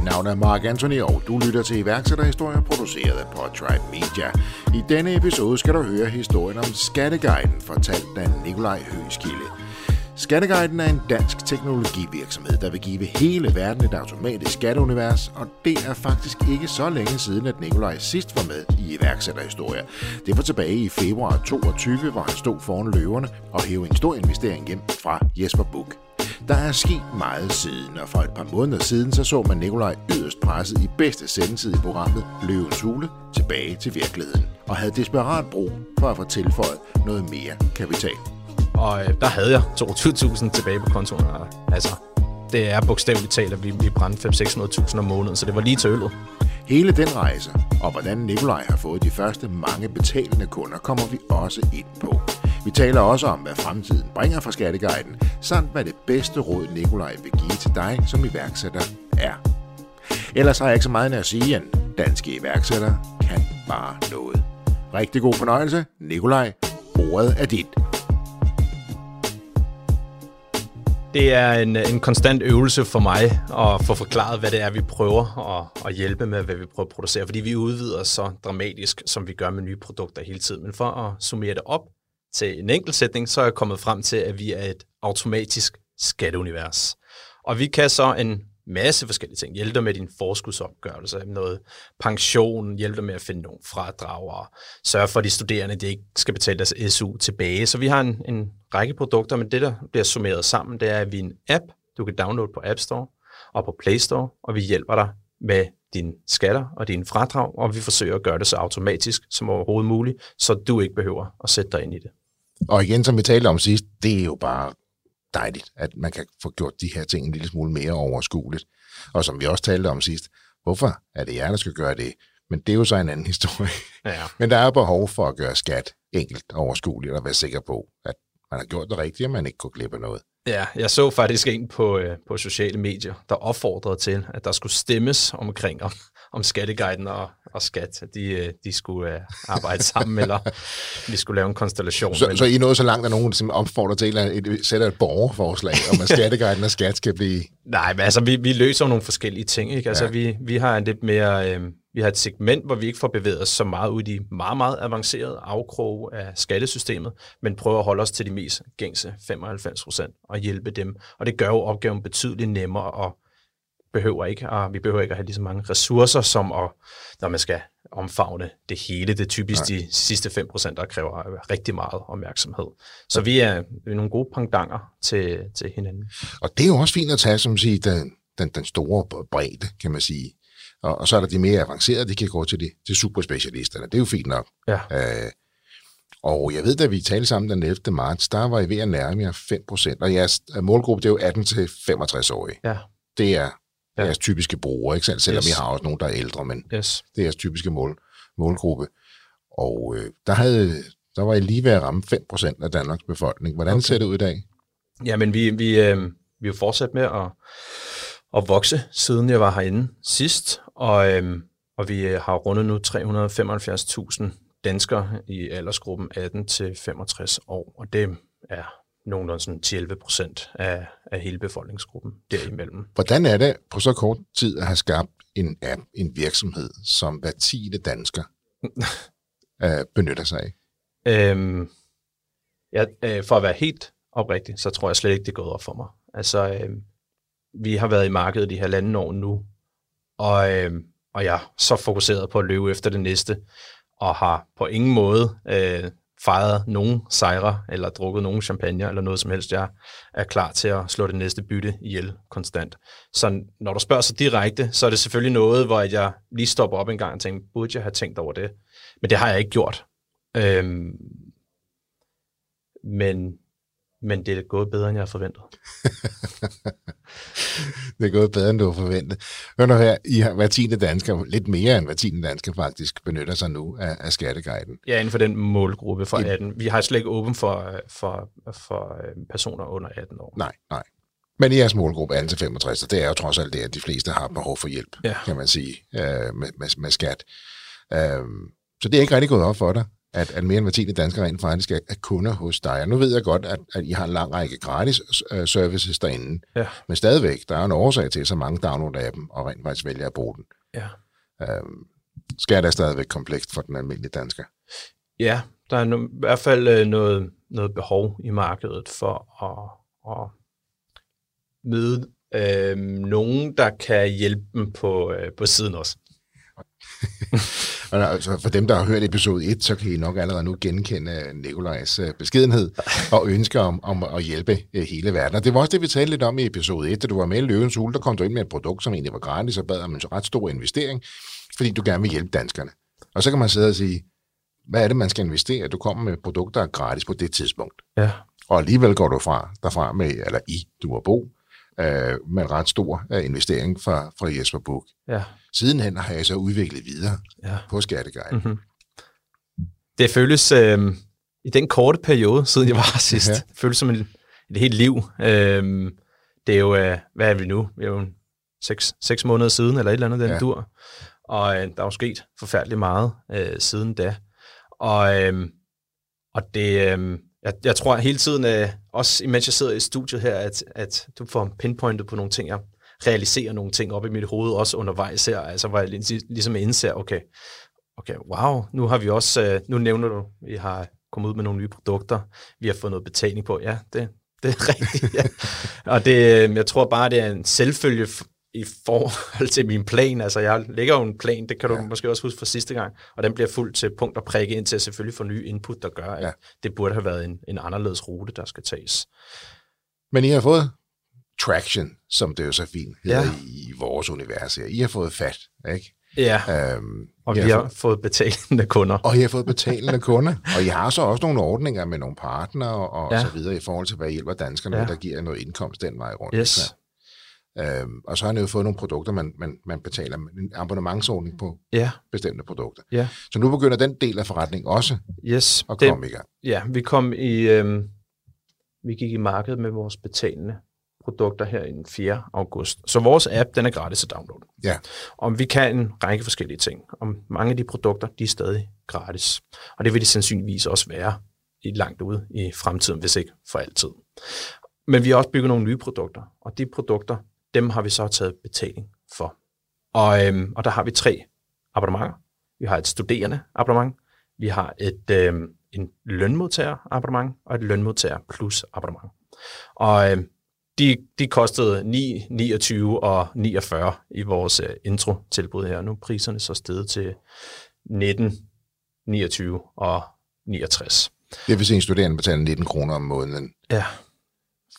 Mit navn er Mark Anthony, og du lytter til iværksætterhistorier produceret af Podtribe Media. I denne episode skal du høre historien om Skatteguiden, fortalt af Nikolaj Høgskilde. Skatteguiden er en dansk teknologivirksomhed, der vil give hele verden et automatisk skatteunivers, og det er faktisk ikke så længe siden, at Nikolaj sidst var med i iværksætterhistorier. Det var tilbage i februar 22, hvor han stod foran løverne og hævde en stor investering hjem fra Jesper Buch. Der er sket meget siden, og for et par måneder siden, så så man Nikolaj yderst presset i bedste sendetid i programmet Løvens Hule tilbage til virkeligheden, og havde desperat brug for at få tilføjet noget mere kapital. Og øh, der havde jeg 22.000 tilbage på kontoen. Og, altså, det er bogstaveligt talt, at vi, vi brændte 500-600.000 om måneden, så det var lige til øllet. Hele den rejse, og hvordan Nikolaj har fået de første mange betalende kunder, kommer vi også ind på. Vi taler også om, hvad fremtiden bringer fra Skatteguiden, samt hvad det bedste råd Nikolaj vil give til dig som iværksætter er. Ellers har jeg ikke så meget at sige, at danske iværksættere kan bare noget. Rigtig god fornøjelse. Nikolaj, ordet er dit. Det er en, en konstant øvelse for mig at få forklaret, hvad det er, vi prøver at, at hjælpe med, hvad vi prøver at producere, fordi vi udvider så dramatisk, som vi gør med nye produkter hele tiden. Men for at summere det op til en enkelt sætning, så er jeg kommet frem til, at vi er et automatisk skatteunivers. Og vi kan så en masse forskellige ting. Hjælpe dig med din forskudsopgørelse, noget pension, hjælpe dig med at finde nogle fradrag og sørge for, at de studerende de ikke skal betale deres SU tilbage. Så vi har en, en række produkter, men det, der bliver summeret sammen, det er, at vi er en app, du kan downloade på App Store og på Play Store, og vi hjælper dig med dine skatter og dine fradrag, og vi forsøger at gøre det så automatisk som overhovedet muligt, så du ikke behøver at sætte dig ind i det. Og igen, som vi talte om sidst, det er jo bare dejligt, at man kan få gjort de her ting en lille smule mere overskueligt. Og som vi også talte om sidst, hvorfor er det jer, der skal gøre det? Men det er jo så en anden historie. Ja. Men der er behov for at gøre skat enkelt overskueligt, og være sikker på, at man har gjort det rigtigt, og man ikke kunne glippe noget. Ja, jeg så faktisk en på, øh, på sociale medier, der opfordrede til, at der skulle stemmes omkring om, om skatteguiden og, og skat, at de, øh, de skulle øh, arbejde sammen, eller vi skulle lave en konstellation. Så, Men- så I nået så langt, at nogen som opfordrer til, at et, sætter et borgerforslag om, at skatteguiden og skat skal blive... Nej, men altså, vi, vi løser nogle forskellige ting, ikke? Altså, Ja. ja. vi, vi har en lidt mere, øh, vi har et segment, hvor vi ikke får bevæget os så meget ud i de meget, meget avancerede afkroge af skattesystemet, men prøver at holde os til de mest gængse 95 procent og hjælpe dem. Og det gør jo opgaven betydeligt nemmere, og behøver ikke, og vi behøver ikke at have lige så mange ressourcer, som at, når man skal omfavne det hele. Det er typisk de sidste 5 procent, der kræver rigtig meget opmærksomhed. Så vi er, vi er nogle gode pangdanger til, til hinanden. Og det er jo også fint at tage, som siger, den, den, den store bredde, kan man sige. Og, og så er der de mere avancerede, de kan gå til de til superspecialisterne. Det er jo fint nok. Ja. Øh, og jeg ved, da vi talte sammen den 11. marts, der var I ved at nærme jer 5 procent. Og jeres målgruppe, det er jo 18-65-årige. Ja, Det er Ja. jeres typiske brugere, ikke sandt? Selvom Yes. vi har også nogen, der er ældre, men yes. det er jeres typiske mål, målgruppe. Og øh, der, havde, der var I lige ved at ramme 5 procent af Danmarks befolkning. Hvordan okay. ser det ud i dag? Ja, men vi, vi, øh, vi er jo fortsat med at, at vokse, siden jeg var herinde sidst, og, øh, og vi øh, har rundet nu 375.000 danskere i aldersgruppen 18 til 65 år, og det er nogenlunde sådan 11 procent af, af hele befolkningsgruppen derimellem. Hvordan er det på så kort tid at have skabt en app, en virksomhed, som hver tiende dansker øh, benytter sig af? Øhm, ja, øh, for at være helt oprigtig, så tror jeg slet ikke, det er gået op for mig. Altså, øh, vi har været i markedet i halvanden år nu, og, øh, og jeg er så fokuseret på at løbe efter det næste, og har på ingen måde øh, fejret nogen sejre, eller drukket nogen champagne, eller noget som helst. Jeg er klar til at slå det næste bytte ihjel konstant. Så når du spørger så direkte, så er det selvfølgelig noget, hvor jeg lige stopper op en gang og tænker, burde jeg have tænkt over det? Men det har jeg ikke gjort. Øhm, men, men det er gået bedre, end jeg har forventet. det er gået bedre, end du har forventet. Hør nu her, I har hver tiende dansker, lidt mere end hver tiende dansker faktisk, benytter sig nu af, af skatteguiden. Ja, inden for den målgruppe for 18. Vi har slet ikke åben for, for, for øh, personer under 18 år. Nej, nej. Men i jeres målgruppe 18-65, det er jo trods alt det, at de fleste har behov for hjælp, ja. kan man sige, øh, med, med, med skat. Øh, så det er ikke rigtig gået op for dig, at, at mere end hver tiende dansker rent faktisk er, er kunder hos dig. Og nu ved jeg godt, at, at I har en lang række gratis uh, services derinde, ja. men stadigvæk, der er en årsag til, at så mange downloader af dem, og rent faktisk vælger at bruge den. Ja. Øhm, skal der stadigvæk komplekst for den almindelige dansker? Ja, der er no, i hvert fald øh, noget, noget behov i markedet for at, at møde øh, nogen, der kan hjælpe dem på, øh, på siden også. altså, for dem, der har hørt episode 1, så kan I nok allerede nu genkende Nikolajs øh, beskedenhed og ønske om, om at hjælpe øh, hele verden. Og det var også det, vi talte lidt om i episode 1, da du var med i Løvens Hule, der kom du ind med et produkt, som egentlig var gratis, og bad om en ret stor investering, fordi du gerne vil hjælpe danskerne. Og så kan man sidde og sige, hvad er det, man skal investere? Du kommer med produkter, er gratis på det tidspunkt. Ja. Og alligevel går du fra, derfra med, eller i, du har bo, øh, med en ret stor øh, investering fra, fra Jesper Buk. Ja. Sidenhen har jeg så udviklet videre ja. på Skatteguide. Mm-hmm. Det føles, øh, i den korte periode, siden jeg var sidst, ja. føles som et, et helt liv. Øh, det er jo, øh, hvad er vi nu? Vi er jo seks, seks måneder siden, eller et eller andet den ja. dur. Og øh, der er jo sket forfærdeligt meget øh, siden da. Og, øh, og det, øh, jeg, jeg tror hele tiden, øh, også imens jeg sidder i studiet her, at, at du får pinpointet på nogle ting, jeg realiserer nogle ting op i mit hoved, også undervejs her, altså hvor jeg ligesom indser, okay, okay, wow, nu har vi også, øh, nu nævner du, vi har kommet ud med nogle nye produkter, vi har fået noget betaling på, ja, det, det er rigtigt, ja. Og det, øh, jeg tror bare, det er en selvfølge i forhold til min plan. Altså, jeg lægger jo en plan, det kan du ja. måske også huske fra sidste gang, og den bliver fuldt til punkt og prikke ind til at selvfølgelig få nye input, der gør, at ja. det burde have været en, en anderledes rute, der skal tages. Men I har fået traction, som det jo så fint hedder ja. i vores univers her. I har fået fat, ikke? Ja, øhm, og vi har, har fået betalende kunder. Og I har fået betalende kunder. Og I har så også nogle ordninger med nogle partnere og, ja. så videre i forhold til, hvad hjælper danskerne, ja. der giver noget indkomst den vej rundt. Yes. Øhm, og så har han jo fået nogle produkter, man, man, man betaler en abonnementsordning på ja. bestemte produkter. Ja. Så nu begynder den del af forretningen også yes, at komme det, i gang. Ja, vi kom i, øhm, vi gik i markedet med vores betalende produkter her den 4. august. Så vores app, den er gratis at downloade. Ja. Og vi kan en række forskellige ting. Og mange af de produkter, de er stadig gratis. Og det vil de sandsynligvis også være i langt ude i fremtiden, hvis ikke for altid. Men vi har også bygget nogle nye produkter, og de produkter, dem har vi så taget betaling for. Og, øhm, og der har vi tre abonnementer. Vi har et studerende abonnement, vi har et øhm, en lønmodtager abonnement og et lønmodtager plus abonnement. Og øhm, de, de kostede 9, 29 og 49 i vores øh, intro-tilbud her. Nu er priserne så steget til 19, 29 og 69. Det vil sige, at en studerende betaler 19 kroner om måneden. Ja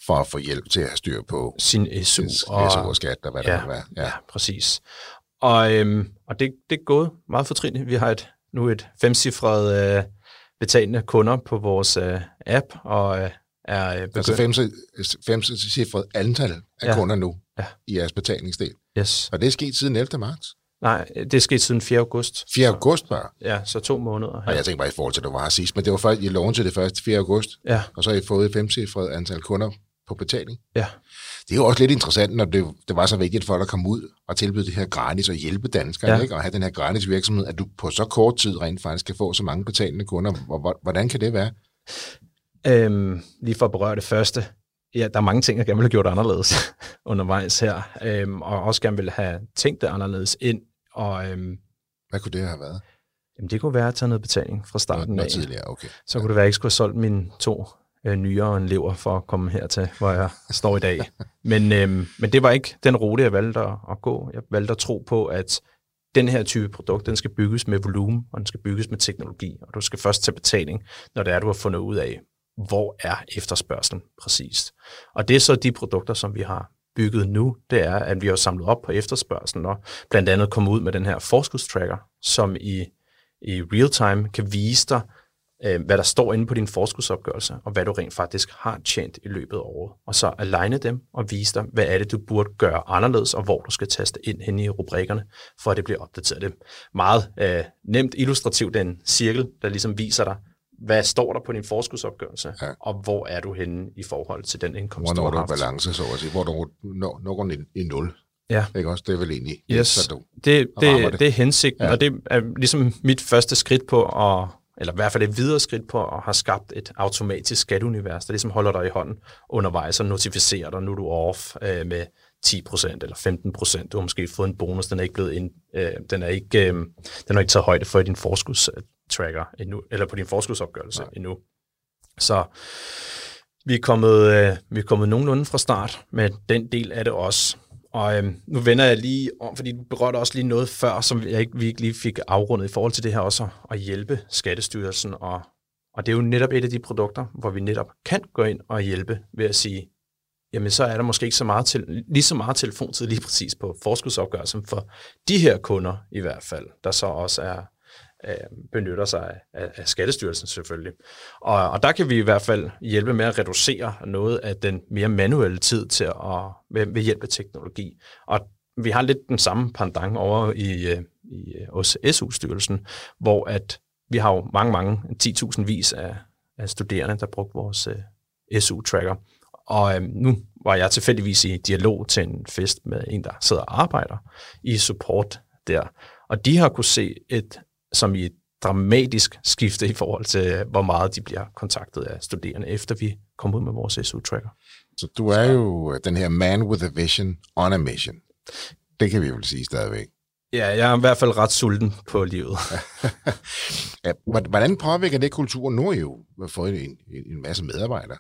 for at få hjælp til at have styr på sin SU, og, SU og skat og hvad ja, der være. Ja. ja, præcis. Og, øhm, og det, det er gået meget fortrinligt. Vi har et, nu et femcifret øh, betalende kunder på vores øh, app, og øh, er øh, begyndt... Altså femcifret antal af ja. kunder nu ja. i jeres betalingsdel. Yes. Og det er sket siden 11. marts? Nej, det er sket siden 4. august. 4. august bare? Ja, så to måneder. Ja. Og jeg tænker bare i forhold til, at det var sidst, men det var først, I lånte til det første 4. august, ja. og så har I fået et femcifret antal kunder på betaling. Ja. Det er jo også lidt interessant, når det, det var så vigtigt for dig at komme ud og tilbyde det her gratis og hjælpe danskere, ja. ikke? og have den her gratis virksomhed, at du på så kort tid rent faktisk kan få så mange betalende kunder. Hvordan kan det være? Øhm, lige for at berøre det første. Ja, der er mange ting, jeg gerne ville have gjort anderledes undervejs her, øhm, og også gerne ville have tænkt det anderledes ind. Og, øhm, Hvad kunne det have været? Jamen, det kunne være at tage noget betaling fra starten noget af. tidligere, okay. Så kunne det være, at jeg ikke skulle have solgt mine to øh, nyere end lever for at komme hertil, hvor jeg står i dag. Men, øh, men det var ikke den rute, jeg valgte at, at gå. Jeg valgte at tro på, at den her type produkt, den skal bygges med volumen, og den skal bygges med teknologi, og du skal først tage betaling, når det er, du har fundet ud af, hvor er efterspørgselen præcist. Og det er så de produkter, som vi har bygget nu, det er, at vi har samlet op på efterspørgselen, og blandt andet kommet ud med den her forskudstracker, som i, i real time kan vise dig, øh, hvad der står inde på din forskudsopgørelse, og hvad du rent faktisk har tjent i løbet af året. Og så aligne dem og vise dig, hvad er det, du burde gøre anderledes, og hvor du skal taste ind hen i rubrikkerne, for at det bliver opdateret. Det er meget øh, nemt illustrativt, den cirkel, der ligesom viser dig, hvad står der på din forskudsopgørelse, Ja. og hvor er du henne i forhold til den indkomst, Hvornår du har haft. balance, så at sige. Hvor du når, når den i, i nul. Ja. Ikke også? Det er vel egentlig. Yes, Så du, det, det, det. det er hensigten, ja. og det er ligesom mit første skridt på at, eller i hvert fald et videre skridt på at have skabt et automatisk skatteunivers, der ligesom holder dig i hånden undervejs og notificerer dig, nu er du off øh, med 10% eller 15%. Du har måske fået en bonus, den er ikke blevet ind, øh, den er ikke, øh, den er ikke taget højde for i din forskudstracker endnu, eller på din forskudsopgørelse Nej. endnu. Så vi er, kommet, øh, vi er kommet nogenlunde fra start med den del af det også. Og øhm, nu vender jeg lige om, fordi du berørte også lige noget før, som jeg ikke, vi ikke lige fik afrundet i forhold til det her også, at hjælpe Skattestyrelsen. Og, og det er jo netop et af de produkter, hvor vi netop kan gå ind og hjælpe ved at sige, jamen så er der måske ikke så meget til, lige så meget telefontid lige præcis på forskudsopgørelsen for de her kunder i hvert fald, der så også er, øh, benytter sig af, af, Skattestyrelsen selvfølgelig. Og, og der kan vi i hvert fald hjælpe med at reducere noget af den mere manuelle tid til at, ved, ved hjælp af teknologi. Og vi har lidt den samme pandang over i, øh, i øh, hos SU-styrelsen, hvor at vi har jo mange, mange, 10.000 vis af, af studerende, der brugte vores øh, uh, SU-tracker. Og øhm, nu var jeg tilfældigvis i dialog til en fest med en, der sidder og arbejder i support der. Og de har kunne se et, som i et dramatisk skifte i forhold til, hvor meget de bliver kontaktet af studerende, efter vi kom ud med vores SU-tracker. så du er jo den her man with a vision on a mission. Det kan vi vel sige stadigvæk. Ja, jeg er i hvert fald ret sulten på livet. Ja, hvor- Hvordan påvirker det kulturen? Nu I jo fået en, en masse medarbejdere,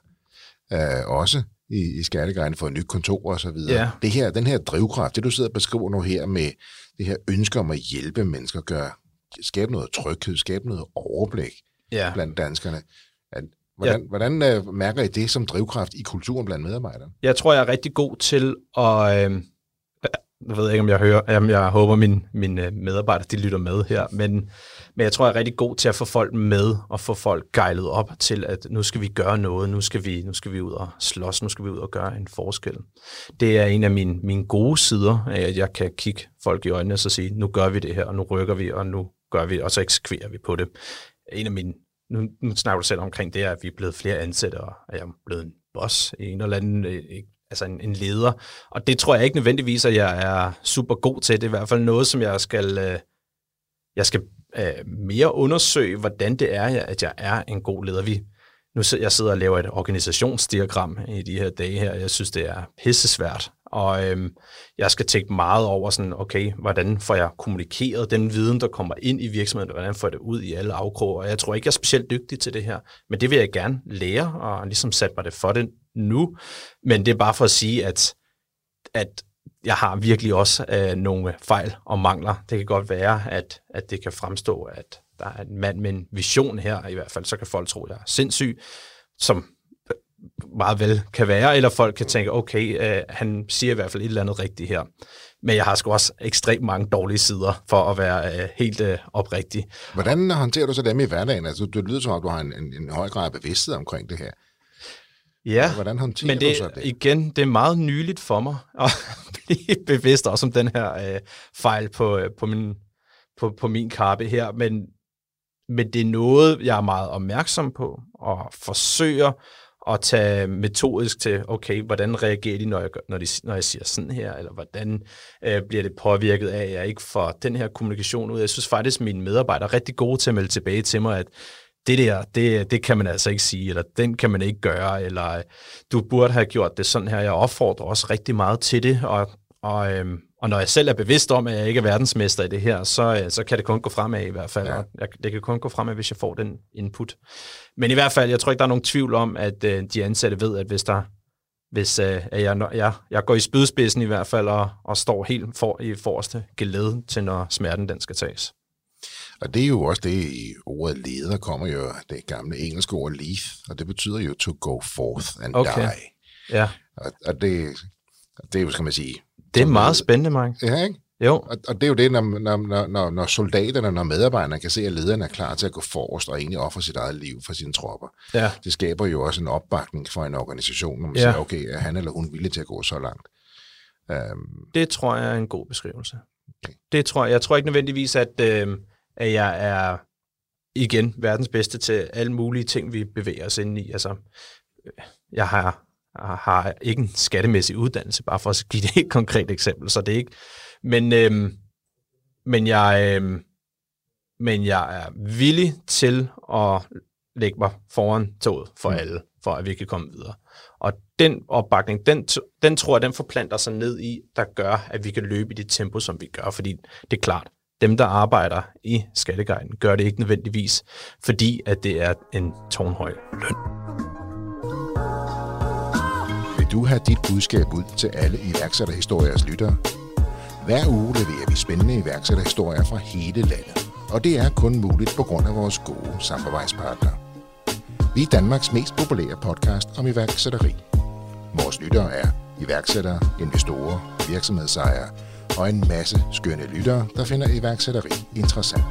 øh, også i, i Skatteguiden, fået et nyt kontor og så videre. Ja. Det her, den her drivkraft, det du sidder og beskriver nu her med det her ønske om at hjælpe mennesker, gøre, skabe noget tryghed, skabe noget overblik Ja. blandt danskerne. At, hvordan, ja. hvordan øh, mærker I det som drivkraft i kulturen blandt medarbejderne? Jeg tror, jeg er rigtig god til at... Øh, jeg ved ikke, om jeg hører, om jeg håber, mine, mine medarbejdere de lytter med her, men, men jeg tror, jeg er rigtig god til at få folk med og få folk gejlet op til, at nu skal vi gøre noget, nu skal vi, nu skal vi ud og slås, nu skal vi ud og gøre en forskel. Det er en af mine, mine gode sider, at jeg kan kigge folk i øjnene og så sige, nu gør vi det her, og nu rykker vi, og nu gør vi, og så eksekverer vi på det. En af mine, nu, nu snakker du selv omkring det, at vi er blevet flere ansatte, og at jeg er blevet en boss i en eller anden, øh, altså en, en leder. Og det tror jeg ikke nødvendigvis, at jeg er super god til. Det er i hvert fald noget, som jeg skal, øh, jeg skal øh, mere undersøge, hvordan det er, at jeg er en god leder. Vi, nu sidder jeg sidder og laver et organisationsdiagram i de her dage her. Jeg synes, det er pissesvært. Og øhm, jeg skal tænke meget over sådan, okay, hvordan får jeg kommunikeret den viden, der kommer ind i virksomheden, hvordan får jeg det ud i alle afkroger. Og jeg tror ikke, jeg er specielt dygtig til det her, men det vil jeg gerne lære, og ligesom sætte mig det for det nu. Men det er bare for at sige, at, at jeg har virkelig også øh, nogle fejl og mangler. Det kan godt være, at, at det kan fremstå, at der er en mand med en vision her, i hvert fald, så kan folk tro, at jeg er sindssyg, som meget vel kan være, eller folk kan tænke, okay, øh, han siger i hvert fald et eller andet rigtigt her. Men jeg har sgu også ekstremt mange dårlige sider, for at være øh, helt øh, oprigtig. Hvordan håndterer du så dem i hverdagen? Altså, det lyder som om, du har en, en, en høj grad af bevidsthed omkring det her. Ja, Hvordan håndterer men det, du så det? igen, det er meget nyligt for mig at blive bevidst også om den her øh, fejl på, øh, på, min, på, på min karpe her, men, men det er noget, jeg er meget opmærksom på, og forsøger at tage metodisk til, okay, hvordan reagerer de, når jeg, gør- når, de, når jeg siger sådan her, eller hvordan øh, bliver det påvirket af, at jeg ikke får den her kommunikation ud. Jeg synes faktisk, at mine medarbejdere er rigtig gode til at melde tilbage til mig, at det der, det, det kan man altså ikke sige, eller den kan man ikke gøre, eller øh, du burde have gjort det sådan her. Jeg opfordrer også rigtig meget til det, og, og, øhm, og når jeg selv er bevidst om, at jeg ikke er verdensmester i det her, så, øh, så kan det kun gå fremad i hvert fald. Ja. Jeg, det kan kun gå fremad, hvis jeg får den input. Men i hvert fald, jeg tror ikke, der er nogen tvivl om, at øh, de ansatte ved, at hvis der hvis øh, jeg, jeg, jeg går i spydspidsen i hvert fald, og, og står helt for, i forreste gelede til, når smerten den skal tages. Og det er jo også det, i ordet leder kommer jo det gamle engelske ord leave, og det betyder jo to go forth and okay. die. Ja. Og, og det, det er jo, skal man sige... Det er meget spændende, Mark. Ja, ikke? Jo. Og, og det er jo det, når, når, når, når soldaterne, når medarbejderne kan se, at lederen er klar til at gå forrest og egentlig ofre sit eget liv for sine tropper. Ja. Det skaber jo også en opbakning for en organisation, når man Ja. siger, okay, er han eller hun villig til at gå så langt? Um, Det tror jeg er en god beskrivelse. Okay. Det tror jeg. Jeg tror ikke nødvendigvis, at, øh, at jeg er igen verdens bedste til alle mulige ting, vi bevæger os ind i. Altså, øh, jeg har, har ikke en skattemæssig uddannelse, bare for at give det et konkret eksempel, så det er ikke... Men, øh, men, jeg, øh, men jeg er villig til at lægge mig foran toget for Mm. alle, for at vi kan komme videre. Og den opbakning, den, den tror jeg, den forplanter sig ned i, der gør, at vi kan løbe i det tempo, som vi gør. Fordi det er klart, dem, der arbejder i Skatteguiden, gør det ikke nødvendigvis, fordi at det er en tårnhøj løn vil du have dit budskab ud til alle iværksætterhistoriers lyttere? Hver uge leverer vi spændende iværksætterhistorier fra hele landet. Og det er kun muligt på grund af vores gode samarbejdspartnere. Vi er Danmarks mest populære podcast om iværksætteri. Vores lyttere er iværksættere, investorer, virksomhedsejere og en masse skønne lyttere, der finder iværksætteri interessant.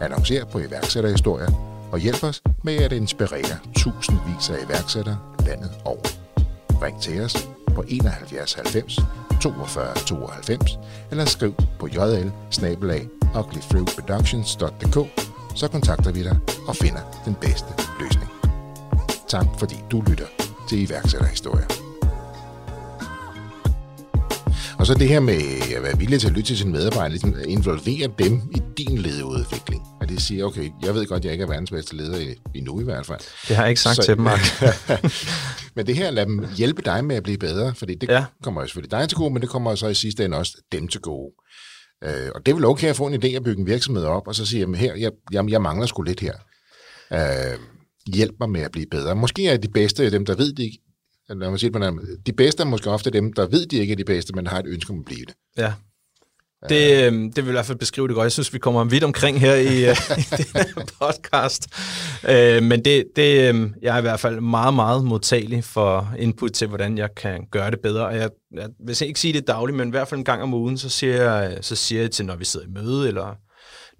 Annoncer på iværksætterhistorier og hjælp os med at inspirere tusindvis af iværksættere landet over. Ring til os på 71 90 42 92 eller skriv på jl så kontakter vi dig og finder den bedste løsning. Tak fordi du lytter til iværksætterhistorier. Og så det her med at være villig til at lytte til sine medarbejdere, ligesom involvere dem i din lederudvikling. At det siger, okay, jeg ved godt, jeg ikke er verdens bedste leder i- endnu i hvert fald. Det har jeg ikke sagt Så- til dem, Mark. Men det her, lad dem hjælpe dig med at blive bedre, fordi det Ja. kommer jo selvfølgelig dig til gode, men det kommer så i sidste ende også dem til gode. Øh, og det er vel okay at få en idé at bygge en virksomhed op, og så sige, jamen her, jeg, jeg, jeg mangler sgu lidt her. Øh, hjælp mig med at blive bedre. Måske er de bedste dem, der ved det ikke. Lad mig sige det på en. De bedste er måske ofte dem, der ved, de ikke er de bedste, men har et ønske om at blive det. Ja. Det, øh, det vil i hvert fald beskrive det godt. Jeg synes, vi kommer vidt omkring her i, øh, i det her podcast. Øh, men det, det, øh, jeg er i hvert fald meget, meget modtagelig for input til, hvordan jeg kan gøre det bedre. Og jeg, jeg vil ikke sige det dagligt, men i hvert fald en gang om ugen, så siger jeg, så siger jeg til, når vi sidder i møde, eller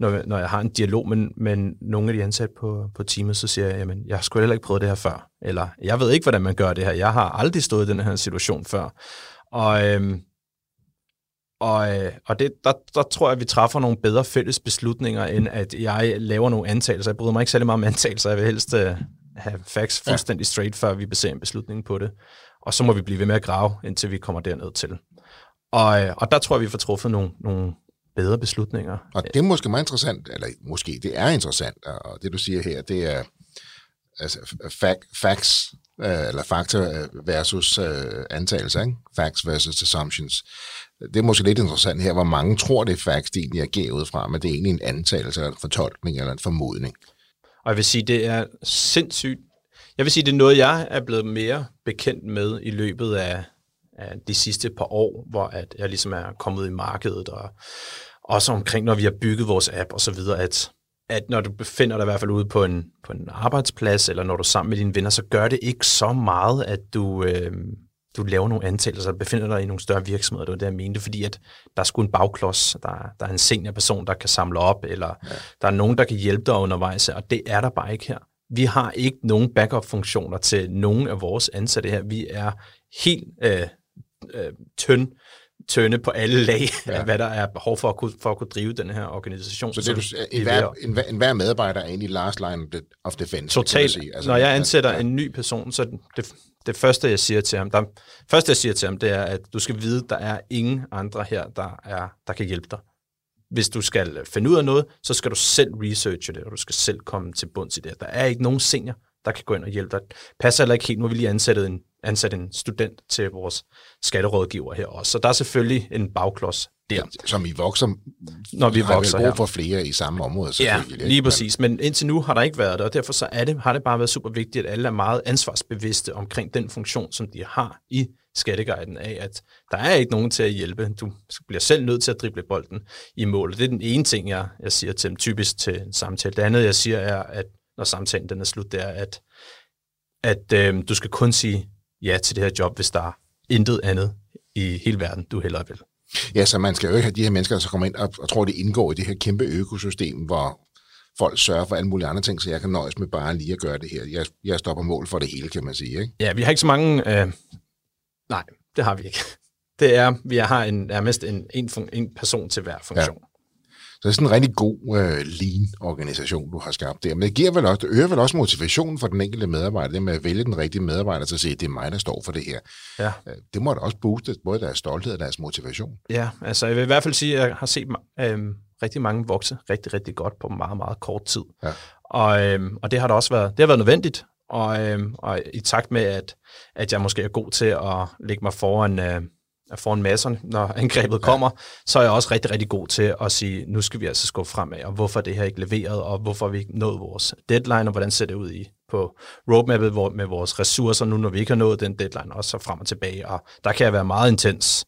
når, når jeg har en dialog med, med nogle af de ansatte på, på teamet, så siger jeg, jamen, jeg har sgu heller ikke prøvet det her før. Eller, jeg ved ikke, hvordan man gør det her. Jeg har aldrig stået i den her situation før. Og, øhm, og, øh, og det, der, der tror jeg, at vi træffer nogle bedre fælles beslutninger, end at jeg laver nogle antagelser. Jeg bryder mig ikke særlig meget om antagelser. Jeg vil helst øh, have facts fuldstændig straight, før vi baserer en beslutning på det. Og så må vi blive ved med at grave, indtil vi kommer derned til. Og, øh, og der tror jeg, vi får truffet nogle, nogle bedre beslutninger. Og det er måske meget interessant, eller måske det er interessant, og det du siger her, det er altså, fac- facts, øh, eller fakta øh, versus øh, antagelser, ikke? facts versus assumptions. Det er måske lidt interessant her, hvor mange tror, det er facts, de egentlig agerer ud fra, men det er egentlig en antagelse, eller en fortolkning, eller en formodning. Og jeg vil sige, det er sindssygt. Jeg vil sige, det er noget, jeg er blevet mere bekendt med i løbet af, af de sidste par år, hvor at jeg ligesom er kommet i markedet, og også omkring, når vi har bygget vores app og så videre, at, at når du befinder dig i hvert fald ude på en, på en arbejdsplads, eller når du er sammen med dine venner, så gør det ikke så meget, at du, øh, du laver nogle antagelser, og befinder dig i nogle større virksomheder, det var det, jeg mente, fordi at der er sgu en bagklods, der, er- der er en seniorperson, der kan samle op, eller ja. der er nogen, der kan hjælpe dig undervejs, og det er der bare ikke her. Vi har ikke nogen backup-funktioner til nogen af vores ansatte her. Vi er helt øh, øh, tynd, tynde på alle lag, ja. Hvad der er behov for at kunne, for at kunne drive den her organisation. Så det, du, en, hver, en, en hver medarbejder er egentlig last line of de- of defense. Totalt. Altså, Når jeg ansætter ja. en ny person, så det, det første, jeg siger til ham, der, første, jeg siger til ham, det er, at du skal vide, der er ingen andre her, der, er, der kan hjælpe dig. Hvis du skal finde ud af noget, så skal du selv researche det, og du skal selv komme til bunds i det. Der er ikke nogen senior, der kan gå ind og hjælpe dig. Passer heller ikke helt. Nu har vi lige ansættet en, ansat en student til vores skatterådgiver her også. Så der er selvfølgelig en bagklods der. Som I vokser, når vi har vokser brug her. for flere i samme område, Ja, selvfølgelig. ikke? lige præcis. Men indtil nu har der ikke været det, og derfor så er det, har det bare været super vigtigt, at alle er meget ansvarsbevidste omkring den funktion, som de har i skatteguiden af, at der er ikke nogen til at hjælpe. Du bliver selv nødt til at drible bolden i mål. Det er den ene ting, jeg, jeg siger til dem, typisk til en samtale. Det andet, jeg siger, er, at når samtalen den er slut, det er, at, at øh, du skal kun sige ja til det her job, hvis der er intet andet i hele verden, du hellere vil. Ja, så man skal jo ikke have de her mennesker, der så kommer ind og, og tror, det indgår i det her kæmpe økosystem, hvor folk sørger for alle mulige andre ting, så jeg kan nøjes med bare lige at gøre det her. Jeg, jeg stopper mål for det hele, kan man sige. Ikke? Ja, vi har ikke så mange... Øh, nej, det har vi ikke. Det er, vi har en, nærmest en, en, fun, en person til hver funktion. Ja. Så det er sådan en rigtig god uh, lean-organisation, du har skabt der. Men det, giver vel også, det øger vel også motivationen for den enkelte medarbejder, det med at vælge den rigtige medarbejder til at sige, det er mig, der står for det her. Ja. Uh, Det må da også booste både deres stolthed og deres motivation. ja, altså jeg vil i hvert fald sige, at jeg har set øh, rigtig mange vokse rigtig, rigtig godt på meget, meget kort tid. Ja. Og, øh, og det har da også været, det har været nødvendigt. Og, øh, og i takt med, at, at jeg måske er god til at lægge mig foran, øh, foran masserne, når angrebet ja. kommer, så er jeg også rigtig, rigtig god til at sige, nu skal vi altså skubbe fremad, og hvorfor det her ikke leveret, og hvorfor vi ikke nået vores deadline, og hvordan ser det ud i på roadmappet hvor, med vores ressourcer, nu når vi ikke har nået den deadline, også så frem og tilbage, og der kan jeg være meget intens.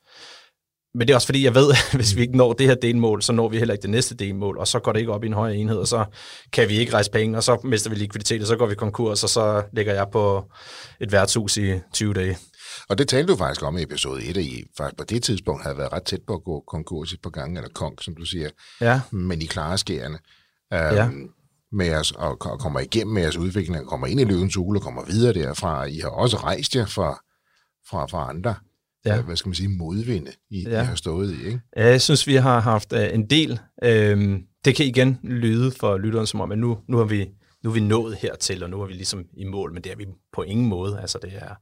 Men det er også fordi, jeg ved, at hvis vi ikke når det her delmål, så når vi heller ikke det næste delmål, og så går det ikke op i en højere enhed, og så kan vi ikke rejse penge, og så mister vi likviditet, og så går vi konkurs, og så ligger jeg på et værtshus i 20 dage. Og det talte du faktisk om i episode 1, at I faktisk på det tidspunkt havde været ret tæt på at gå konkurs et par gange, eller konk, som du siger, Ja, men I klarer skærende. Ja. Øhm, med jeres, og, og kommer igennem med jeres udvikling, og kommer ind i løvens hule, og kommer videre derfra. I har også rejst jer fra, fra, fra andre, Ja. øh, hvad skal man sige, modvinde, I, Ja. I har stået i, ikke? Ja, jeg synes, vi har haft øh, en del. Øhm, det kan igen lyde for lytteren som om, at nu, nu, har vi, nu er vi nået hertil, og nu er vi ligesom i mål, men det er vi på ingen måde. Altså, det er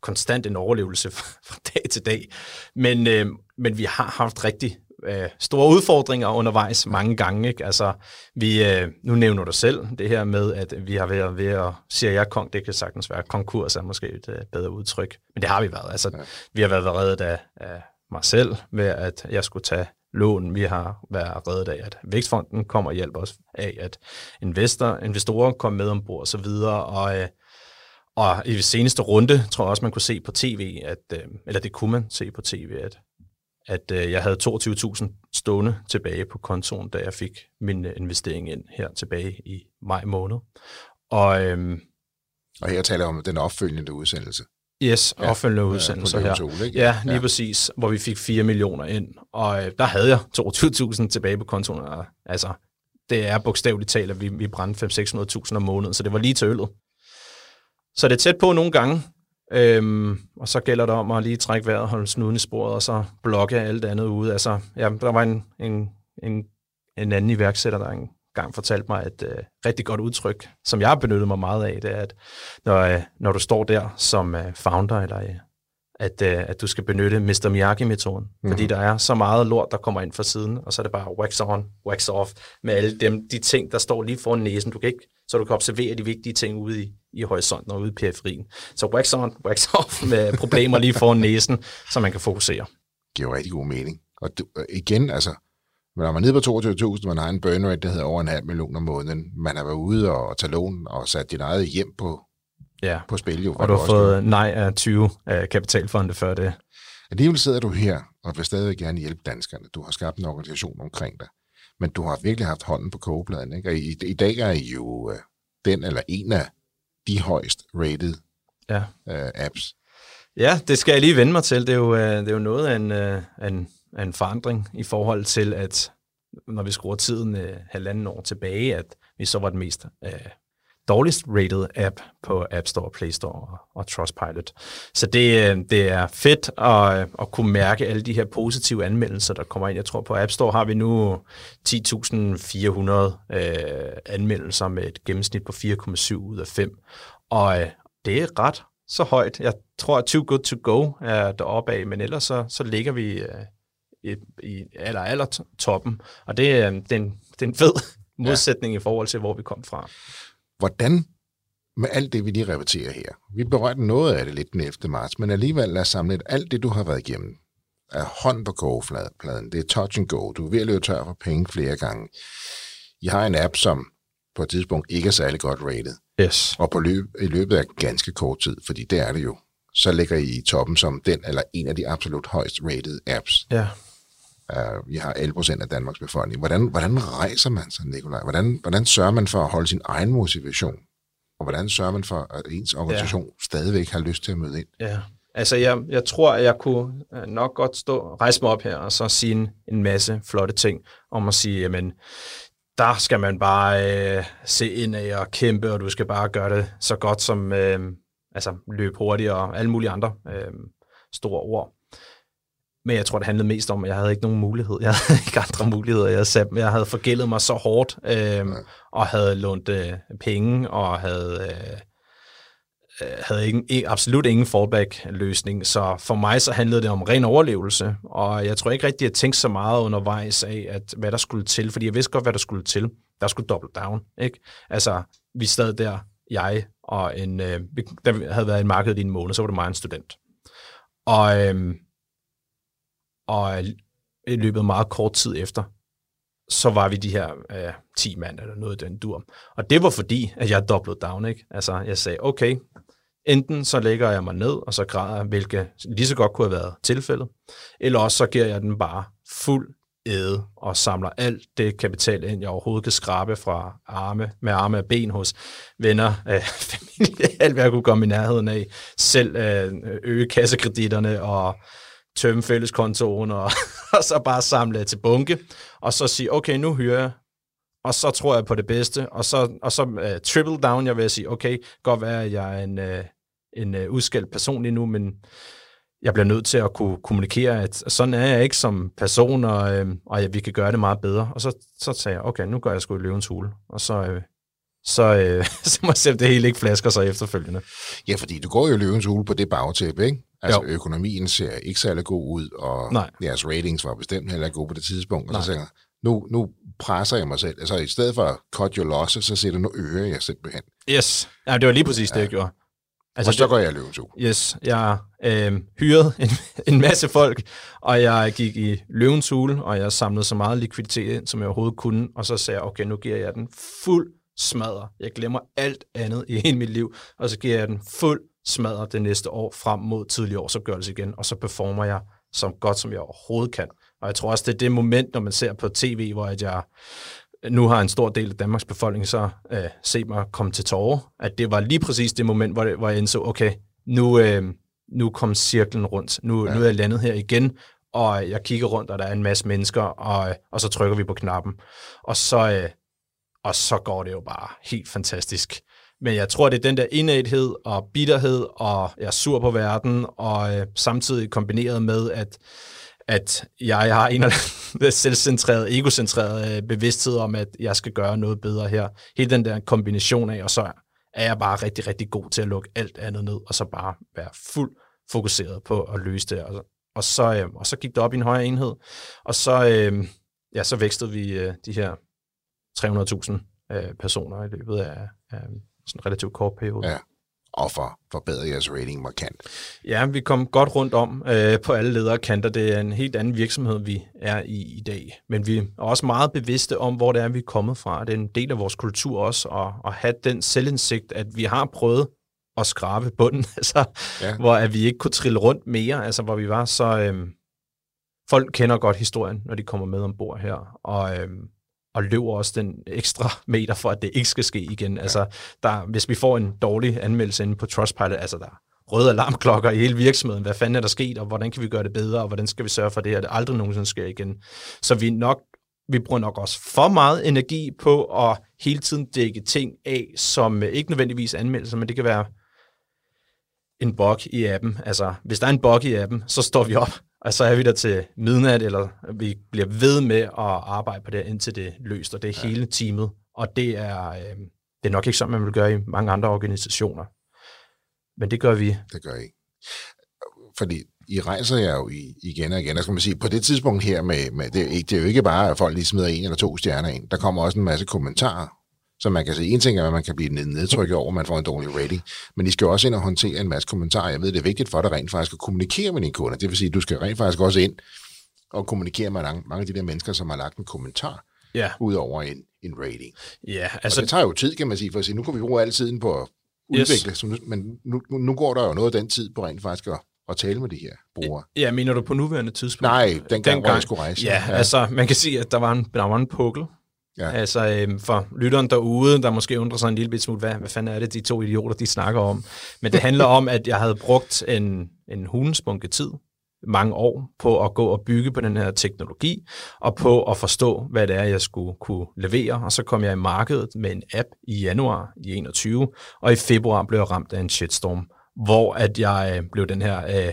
konstant en overlevelse fra, dag til dag. Men, øh, men vi har haft rigtig øh, store udfordringer undervejs mange gange. Ikke? Altså, vi, øh, nu nævner du selv det her med, at vi har været ved at, siger jeg kong, det kan sagtens være konkurs, er måske et øh, bedre udtryk. Men det har vi været. Altså, ja. Vi har været reddet af, af mig selv med, at jeg skulle tage lån. Vi har været reddet af, at Vækstfonden kommer og hjælper os af, at investor, investorer kom med ombord og så videre. Og, øh, og i seneste runde tror jeg også, man kunne se på tv, at, øh, eller det kunne man se på tv, at, at øh, jeg havde 22.000 stående tilbage på kontoen, da jeg fik min investering ind her tilbage i maj måned. Og øhm, Og her taler jeg om den opfølgende udsendelse yes, Ja, på udsendelser Løvens her. Hule, ikke? Ja, lige Ja. ja. præcis, hvor vi fik 4 millioner ind, og øh, der havde jeg 22.000 tilbage på kontoen, og, altså, det er bogstaveligt talt, at vi, vi brændte 500-600.000 om måneden, så det var lige til øllet. Så det er tæt på nogle gange, øhm, og så gælder det om at lige trække vejret, holde snuden i sporet, og så blokke alt andet ude. Altså, ja, der var en, en, en, en anden iværksætter, der engang fortalte mig et øh, rigtig godt udtryk, som jeg har benyttet mig meget af, det er, at når, øh, når du står der som øh, founder, eller øh, at, øh, at du skal benytte Mr. Miyagi-metoden. Mm-hmm. Fordi der er så meget lort, der kommer ind fra siden, og så er det bare wax on, wax off, med alle dem, de ting, der står lige foran næsen. Du kan ikke, så du kan observere de vigtige ting ude i, i horisonten og ude i periferien. Så wax on, wax off med problemer lige foran næsen, så man kan fokusere. giver jo rigtig god mening. Og du, øh, igen, altså, når man er nede på 22.000, man har en burn rate, der hedder over en halv million om måneden, man har været ude og, og tage lån og sat dit eget hjem på, Ja. på spil, jo. Og du har fået nej af 20 af kapitalfonde før det. Alligevel sidder du her og vil stadig gerne hjælpe danskerne. Du har skabt en organisation omkring dig. Men du har virkelig haft hånden på kogepladen. Ikke? Og i, i dag er I jo øh, den eller en af de højst rated Ja. øh, apps. Ja, det skal jeg lige vende mig til. Det er jo, øh, det er jo noget af en, øh, af en, af en forandring i forhold til, at når vi skruer tiden øh, halvanden år tilbage, at vi så var den mest øh, dårligst rated app på App Store, Play Store og, og Trustpilot. Så det, øh, det er fedt at, at kunne mærke alle de her positive anmeldelser, der kommer ind. Jeg tror, på App Store har vi nu 10.400 øh, anmeldelser med et gennemsnit på 4,7 ud af 5. Og øh, det er ret så højt. Jeg tror, at Too Good To Go er deroppe af, men ellers så, så ligger vi øh, i, i aller, aller toppen. Og det, øh, det, er en, det er en fed modsætning ja. i forhold til, hvor vi kom fra. Hvordan med alt det, vi lige repeterer her. Vi berørte noget af det lidt den 11. marts, men alligevel lad os samle lidt. Alt det, du har været igennem, er hånd på kogepladen. Det er touch and go. Du er ved at løbe tør for penge flere gange. I har en app, som på et tidspunkt ikke er særlig godt rated. Yes. Og på løb, i løbet af ganske kort tid, fordi det er det jo, så ligger I i toppen som den eller en af de absolut højst rated apps. Ja. Uh, vi har 11 procent af Danmarks befolkning. Hvordan, hvordan rejser man sig, Nikolaj? Hvordan, hvordan sørger man for at holde sin egen motivation? Og hvordan sørger man for, at ens organisation ja. stadigvæk har lyst til at møde ind? Ja. Altså, jeg, jeg tror, at jeg kunne øh, nok godt stå, rejse mig op her og så sige en, en masse flotte ting om at sige, jamen, der skal man bare øh, se ind af og kæmpe, og du skal bare gøre det så godt som øh, altså, løbe hurtigt og alle mulige andre øh, store ord. Men jeg tror, det handlede mest om, at jeg havde ikke nogen mulighed. Jeg havde ikke andre muligheder. Jeg, sat, jeg havde forgældet mig så hårdt, øh, ja. og havde lånt øh, penge, og havde, øh, øh, havde ingen, absolut ingen fallback-løsning. Så for mig så handlede det om ren overlevelse, og jeg tror ikke rigtig, at jeg tænkte så meget undervejs af, at, hvad der skulle til, fordi jeg vidste godt, hvad der skulle til. Der skulle double down, ikke? Altså, vi sad der, jeg og en, øh, der havde været i markedet i en måned, så var det mig en student. Og... Øh, og øh, i løbet af meget kort tid efter, så var vi de her øh, 10 mand eller noget den dur. Og det var fordi, at jeg doblede down, ikke? Altså, jeg sagde, okay, enten så lægger jeg mig ned, og så græder hvilket lige så godt kunne have været tilfældet, eller også så giver jeg den bare fuld æde og samler alt det kapital ind, jeg overhovedet kan skrabe fra arme, med arme og ben hos venner, øh, familie, alt hvad jeg kunne komme i nærheden af, selv øh, øge kassekreditterne og tømme fælleskontoen, og, og så bare samle til bunke, og så sige, okay, nu hyrer jeg, og så tror jeg på det bedste, og så, og så uh, triple down, jeg vil sige, okay, godt være, at jeg er en, uh, en uh, udskældt person lige nu, men jeg bliver nødt til at kunne kommunikere, at sådan er jeg ikke som person, og, øh, og ja, vi kan gøre det meget bedre. Og så, så sagde jeg, okay, nu gør jeg sgu i løvens hule. Og så, øh, så, øh, så må jeg se, det hele ikke flasker sig efterfølgende. Ja, fordi du går jo i løvens hule på det bagtæppe, ikke? Altså, jo. økonomien ser ikke særlig god ud, og Nej. jeres ratings var bestemt heller ikke gode på det tidspunkt. Og Nej. så tænker jeg, nu, nu presser jeg mig selv. Altså, i stedet for cut your losses, så siger det, nu øger jeg simpelthen. Yes. Ja, det var lige præcis ja. det, jeg gjorde. Altså, og så går jeg løbens Yes, jeg øh, hyrede en, en masse folk, og jeg gik i løvens hule, og jeg samlede så meget likviditet ind, som jeg overhovedet kunne, og så sagde jeg, okay, nu giver jeg den fuld smadre. Jeg glemmer alt andet i hele mit liv, og så giver jeg den fuld smadre det næste år frem mod tidlig årsopgørelse igen, og så performer jeg så godt, som jeg overhovedet kan. Og jeg tror også, det er det moment, når man ser på tv, hvor jeg nu har en stor del af Danmarks befolkning så øh, set mig komme til tårer, at det var lige præcis det moment, hvor, det, hvor jeg indså, okay, nu, øh, nu kom cirklen rundt. Nu, ja. nu er jeg landet her igen, og jeg kigger rundt, og der er en masse mennesker, og, og så trykker vi på knappen. Og så, øh, og så går det jo bare helt fantastisk. Men jeg tror, det er den der indæthed og bitterhed, og jeg er sur på verden, og øh, samtidig kombineret med, at, at jeg har en eller selvcentreret, egocentreret øh, bevidsthed om, at jeg skal gøre noget bedre her. Hele den der kombination af, og så er jeg bare rigtig, rigtig god til at lukke alt andet ned, og så bare være fuld fokuseret på at løse det. Og, og, så, øh, og så gik det op i en højere enhed, og så, øh, ja, så vækstede vi øh, de her 300.000 øh, personer i løbet af, af sådan en relativt kort periode. Ja, og for forbedre jeres rating markant. Ja, vi kom godt rundt om øh, på alle ledere kanter. Det er en helt anden virksomhed, vi er i i dag. Men vi er også meget bevidste om, hvor det er, vi er kommet fra. Det er en del af vores kultur også, at, at have den selvindsigt, at vi har prøvet at skrabe bunden, altså, ja. hvor at vi ikke kunne trille rundt mere, altså hvor vi var så... Øh, folk kender godt historien, når de kommer med ombord her, og... Øh, og løber også den ekstra meter for, at det ikke skal ske igen. Ja. Altså, der, hvis vi får en dårlig anmeldelse inde på Trustpilot, altså der røde alarmklokker i hele virksomheden, hvad fanden er der sket, og hvordan kan vi gøre det bedre, og hvordan skal vi sørge for det, at det aldrig nogensinde sker igen. Så vi nok vi bruger nok også for meget energi på at hele tiden dække ting af, som ikke nødvendigvis anmeldelser, men det kan være en bug i appen. Altså, hvis der er en bug i appen, så står vi op og så er vi der til midnat, eller vi bliver ved med at arbejde på det, indtil det er løst, og det er ja. hele teamet. Og det er, øh, det er nok ikke sådan, man vil gøre i mange andre organisationer. Men det gør vi. Det gør I. Fordi I rejser jer jo igen og igen. Og skal man sige, på det tidspunkt her, med, med det, det er jo ikke bare, at folk lige smider en eller to stjerner ind. Der kommer også en masse kommentarer Så man kan se, en ting er, at man kan blive nedtrykket over, at man får en dårlig rating, men I skal jo også ind og håndtere en masse kommentarer. Jeg ved, det er vigtigt for dig rent faktisk at kommunikere med dine kunder. Det vil sige, at du skal rent faktisk også ind og kommunikere med mange af de der mennesker, som har lagt en kommentar Ja, ud over en, en rating. ja Altså, og det tager jo tid, kan man sige, for at sige, nu kan vi bruge al tiden på at udvikle, yes. men nu, nu, nu går der jo noget af den tid på rent faktisk at, at tale med de her brugere. Ja, mener du på nuværende tidspunkt? Nej, dengang, hvor jeg skulle rejse. Ja, ja, altså man kan sige, at der var en, der var en pukkel. Ja. Altså øh, for lytteren derude, der måske undrer sig en lille smule, hvad, hvad fanden er det, de to idioter, de snakker om? Men det handler om, at jeg havde brugt en, en hundespunke tid, mange år, på at gå og bygge på den her teknologi, og på at forstå, hvad det er, jeg skulle kunne levere. Og så kom jeg i markedet med en app i januar i 21, og i februar blev jeg ramt af en shitstorm, hvor at jeg øh, blev den her øh,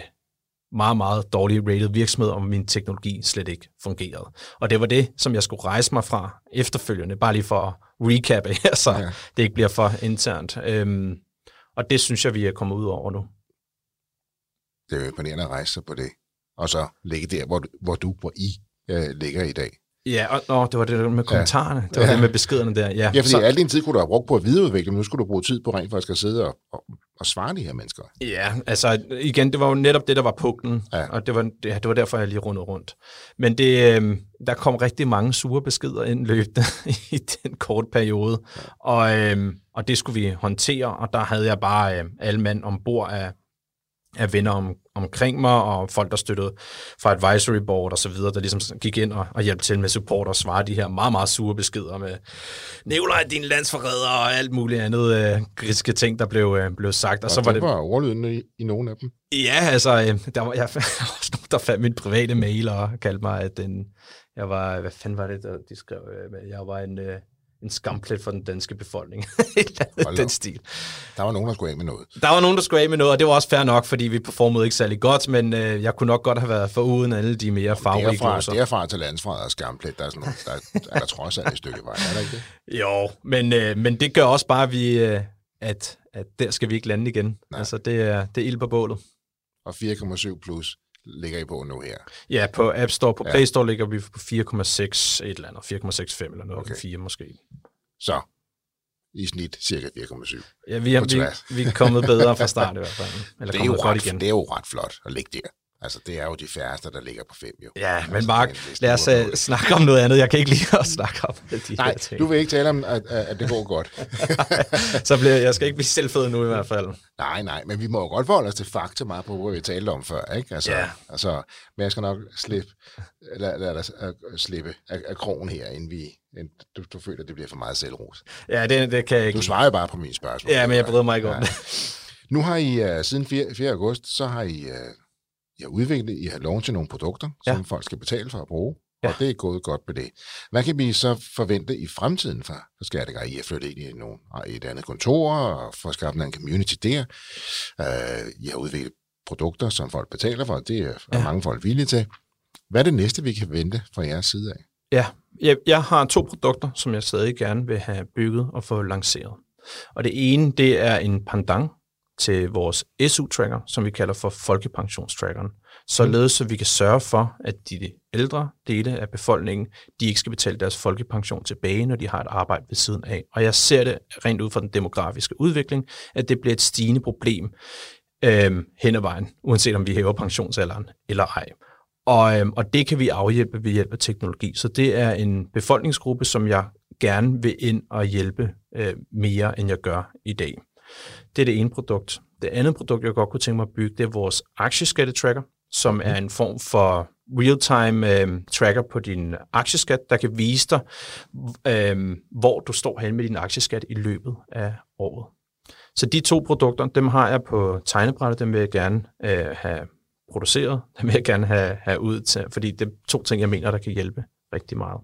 meget, meget dårlig rated virksomhed, og min teknologi slet ikke fungerede. Og det var det, som jeg skulle rejse mig fra efterfølgende, bare lige for at recappe så Ja. ja. det ikke bliver for internt. Øhm, og det synes jeg, vi er kommet ud over nu. Det er jo imponerende at rejse sig på det, og så ligge der, hvor, du- hvor du, hvor I øh, ligger i dag. Ja, og nå, det var det med kommentarerne. Det var Ja. det med beskederne der. Ja, Ja, fordi så, al din tid kunne du have brugt på at videreudvikle, men nu skulle du bruge tid på rent faktisk at sidde og, og, og svare de her mennesker. Ja, altså igen, det var jo netop det, der var puklen, Ja. ja. og det var, det, det var derfor, jeg lige rundede rundt. Men det, øh, der kom rigtig mange sure beskeder ind løbende i den korte periode, og, øh, og det skulle vi håndtere, og der havde jeg bare øh, alle mand ombord af, af venner om, omkring mig, og folk, der støttede fra advisory board og så videre, der ligesom gik ind og, og hjalp til med support og svare de her meget, meget sure beskeder med Nikolaj, din landsforræder og alt muligt andet øh, griske ting, der blev, øh, blev sagt. Og, Og så var det, var overlyden i, i nogle af dem. Ja, altså, øh, der var, jeg, også nogen, der fandt min private mail og kaldte mig, at den, jeg var, hvad fanden var det, der, de skrev, øh, jeg var en, øh, en skamplet for den danske befolkning. Den stil. Der var nogen, der skulle af med noget. Der var nogen, der skulle af med noget, og det var også fair nok, fordi vi performede ikke særlig godt, men øh, jeg kunne nok godt have været for uden alle de mere farverige Derfra, gloser. derfra til landsfred og skamplet, der er, sådan nogle, der, er der trods alt et stykke vej, er der ikke det? Jo, men, øh, men det gør også bare, at, vi, øh, at, at der skal vi ikke lande igen. Nej. Altså, det er, det er ild på bålet. Og 4,7 plus ligger I på nu her. Ja, på App Store, på Ja. Play Store ligger vi på 4,6 et eller andet, 4,65 eller noget, Okay. okay. 4 måske. Så i snit cirka 4,7. Ja, vi er, vi, vi er kommet bedre fra start i hvert fald. Eller Det er, jo ret, igen. det er jo ret flot at ligge der. Altså, det er jo de færreste, der ligger på 5 jo. Ja, men Altså, Mark, det er en lad os uh, snakke om noget andet. Jeg kan ikke lide at snakke om de Nej, her ting. du vil ikke tale om, at, at det går godt. Så bliver, jeg skal ikke blive selvfed nu i hvert fald. nej, nej, men vi må jo godt forholde os til fakta meget på, hvad vi talte om før, ikke? Altså, Ja. altså, men jeg skal nok slippe, lad, lad os uh, slippe af, af krogen her, inden vi, inden du, du føler, at det bliver for meget selvros. Ja, det, det kan jeg ikke Du svarer jo bare på mine spørgsmål. Ja, men jeg bryder mig ikke om Ja. det. Nu har I uh, siden 4, 4. august, så har I, uh, I har udviklet, I har launchet nogle produkter, Ja. som folk skal betale for at bruge, Ja. og det er gået godt med det. Hvad kan vi så forvente i fremtiden for, for Skattegar? I er flyttet ind i, nogle, et andet kontor og får skabt en community der. Uh, I har udviklet produkter, som folk betaler for, og det er ja. Mange folk villige til. Hvad er det næste, vi kan vente fra jeres side af? Ja, jeg, jeg har to produkter, som jeg stadig gerne vil have bygget og få lanceret. Og det ene, det er en pendant til vores SU-tracker, som vi kalder for folkepensionstrackeren. Således så vi kan sørge for, at de ældre dele af befolkningen, de ikke skal betale deres folkepension tilbage, når de har et arbejde ved siden af. Og jeg ser det rent ud fra den demografiske udvikling, at det bliver et stigende problem øh, hen ad vejen, uanset om vi hæver pensionsalderen eller ej. Og, øhm, og det kan vi afhjælpe ved hjælp af teknologi. Så det er en befolkningsgruppe, som jeg gerne vil ind og hjælpe øh, mere, end jeg gør i dag. Det er det ene produkt. Det andet produkt, jeg godt kunne tænke mig at bygge, det er vores aktieskattetracker, som er en form for real-time øh, tracker på din aktieskat, der kan vise dig, øh, hvor du står hen med din aktieskat i løbet af året. Så de to produkter, dem har jeg på tegnebrættet, dem vil jeg gerne øh, have produceret, dem vil jeg gerne have, have ud til, fordi det er to ting, jeg mener, der kan hjælpe rigtig meget.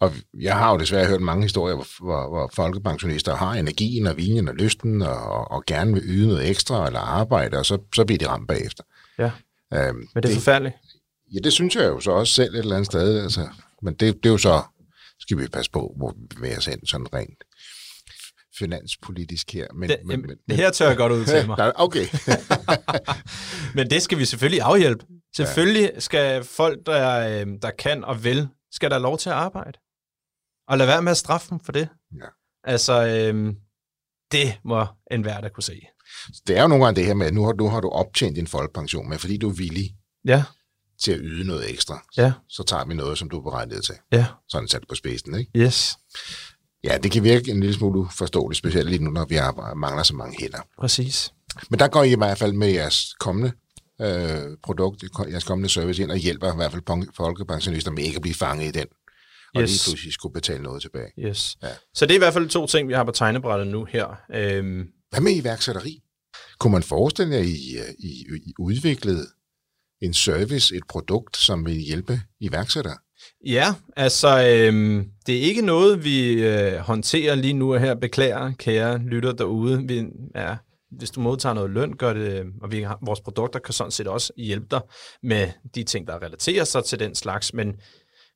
Og jeg har jo desværre hørt mange historier, hvor, hvor, hvor folkepensionister har energien og viljen og lysten og, og gerne vil yde noget ekstra eller arbejde, og så, så bliver de ramt bagefter. Ja, Øhm, men det er forfærdeligt. Ja, det synes jeg jo så også selv et eller andet sted. Altså, men det, det er jo så, skal vi passe på, hvor vi bevæger os hen sådan rent finanspolitisk her. Men, Det, men, men, det her tør jeg godt ud til mig. Okay. Men det skal vi selvfølgelig afhjælpe. Selvfølgelig skal folk, der, øh, der kan og vil, skal der lov til at arbejde. Og lad være med at straffe dem for det. Ja. Altså, øhm, det må enhver der kunne se. Det er jo nogle gange det her med, at nu har, nu har du optjent din folkepension, men fordi du er villig Ja, til at yde noget ekstra, ja, så tager vi noget, som du er berettiget til. ja, Sådan sat på spidsen, ikke? yes, Ja, det kan virke en lille smule forståeligt, specielt lige nu, når vi arbejder, mangler så mange hænder. præcis. Men der går I i hvert fald med jeres kommende øh, produkt, jeres kommende service ind og hjælper i hvert fald folkepensionister med ikke at blive fanget i den, og Yes. lige pludselig skulle betale noget tilbage. Yes. Ja. Så det er i hvert fald to ting, vi har på tegnebrættet nu her. Øhm, Hvad med iværksætteri? Kunne man forestille jer, at I, øh, I, I udviklede en service, et produkt, som vil hjælpe iværksættere? ja, altså, øhm, det er ikke noget, vi øh, håndterer lige nu og her. Beklager, kære lytter derude. Vi, ja, hvis du modtager noget løn, gør det, og vi har, vores produkter kan sådan set også hjælpe dig med de ting, der relaterer sig til den slags, men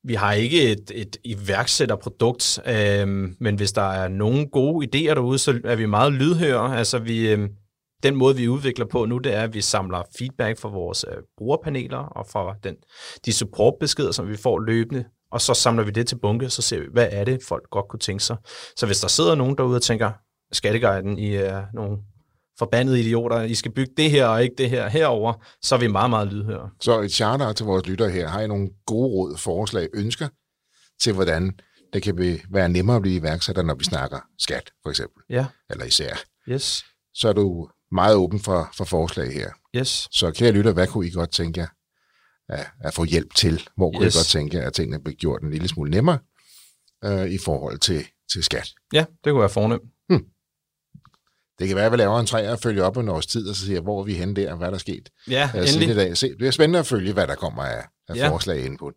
vi har ikke et, et iværksætterprodukt, øh, men hvis der er nogle gode idéer derude, så er vi meget lydhøre. Altså vi, øh, den måde, vi udvikler på nu, det er, at vi samler feedback fra vores øh, brugerpaneler og fra den, de supportbeskeder, som vi får løbende, og så samler vi det til bunke, så ser vi, hvad er det, folk godt kunne tænke sig. Så hvis der sidder nogen derude og tænker, Skatteguiden, I er nogle forbandede idioter, I skal bygge det her og ikke det her herover, så er vi meget, meget lydhøre. Så et charter til vores lyttere her. Har I nogle gode råd, forslag, ønsker til, hvordan det kan være nemmere at blive iværksætter, når vi snakker skat, for eksempel, Ja, eller især? yes, Så er du meget åben for, for forslag her. yes. Så kære lytter, hvad kunne I godt tænke jer at, at få hjælp til? Hvor kunne Yes. I godt tænke jer, at tingene blev gjort en lille smule nemmere øh, i forhold til, til skat? Ja, det kunne være fornemt. Det kan være, at vi laver en træer og følger op en års tid, og så siger, hvor er vi henne der, og hvad er der sket? Ja, øh, siden i endelig. dag. Se, det er spændende at følge, hvad der kommer af, af Ja. forslag og input.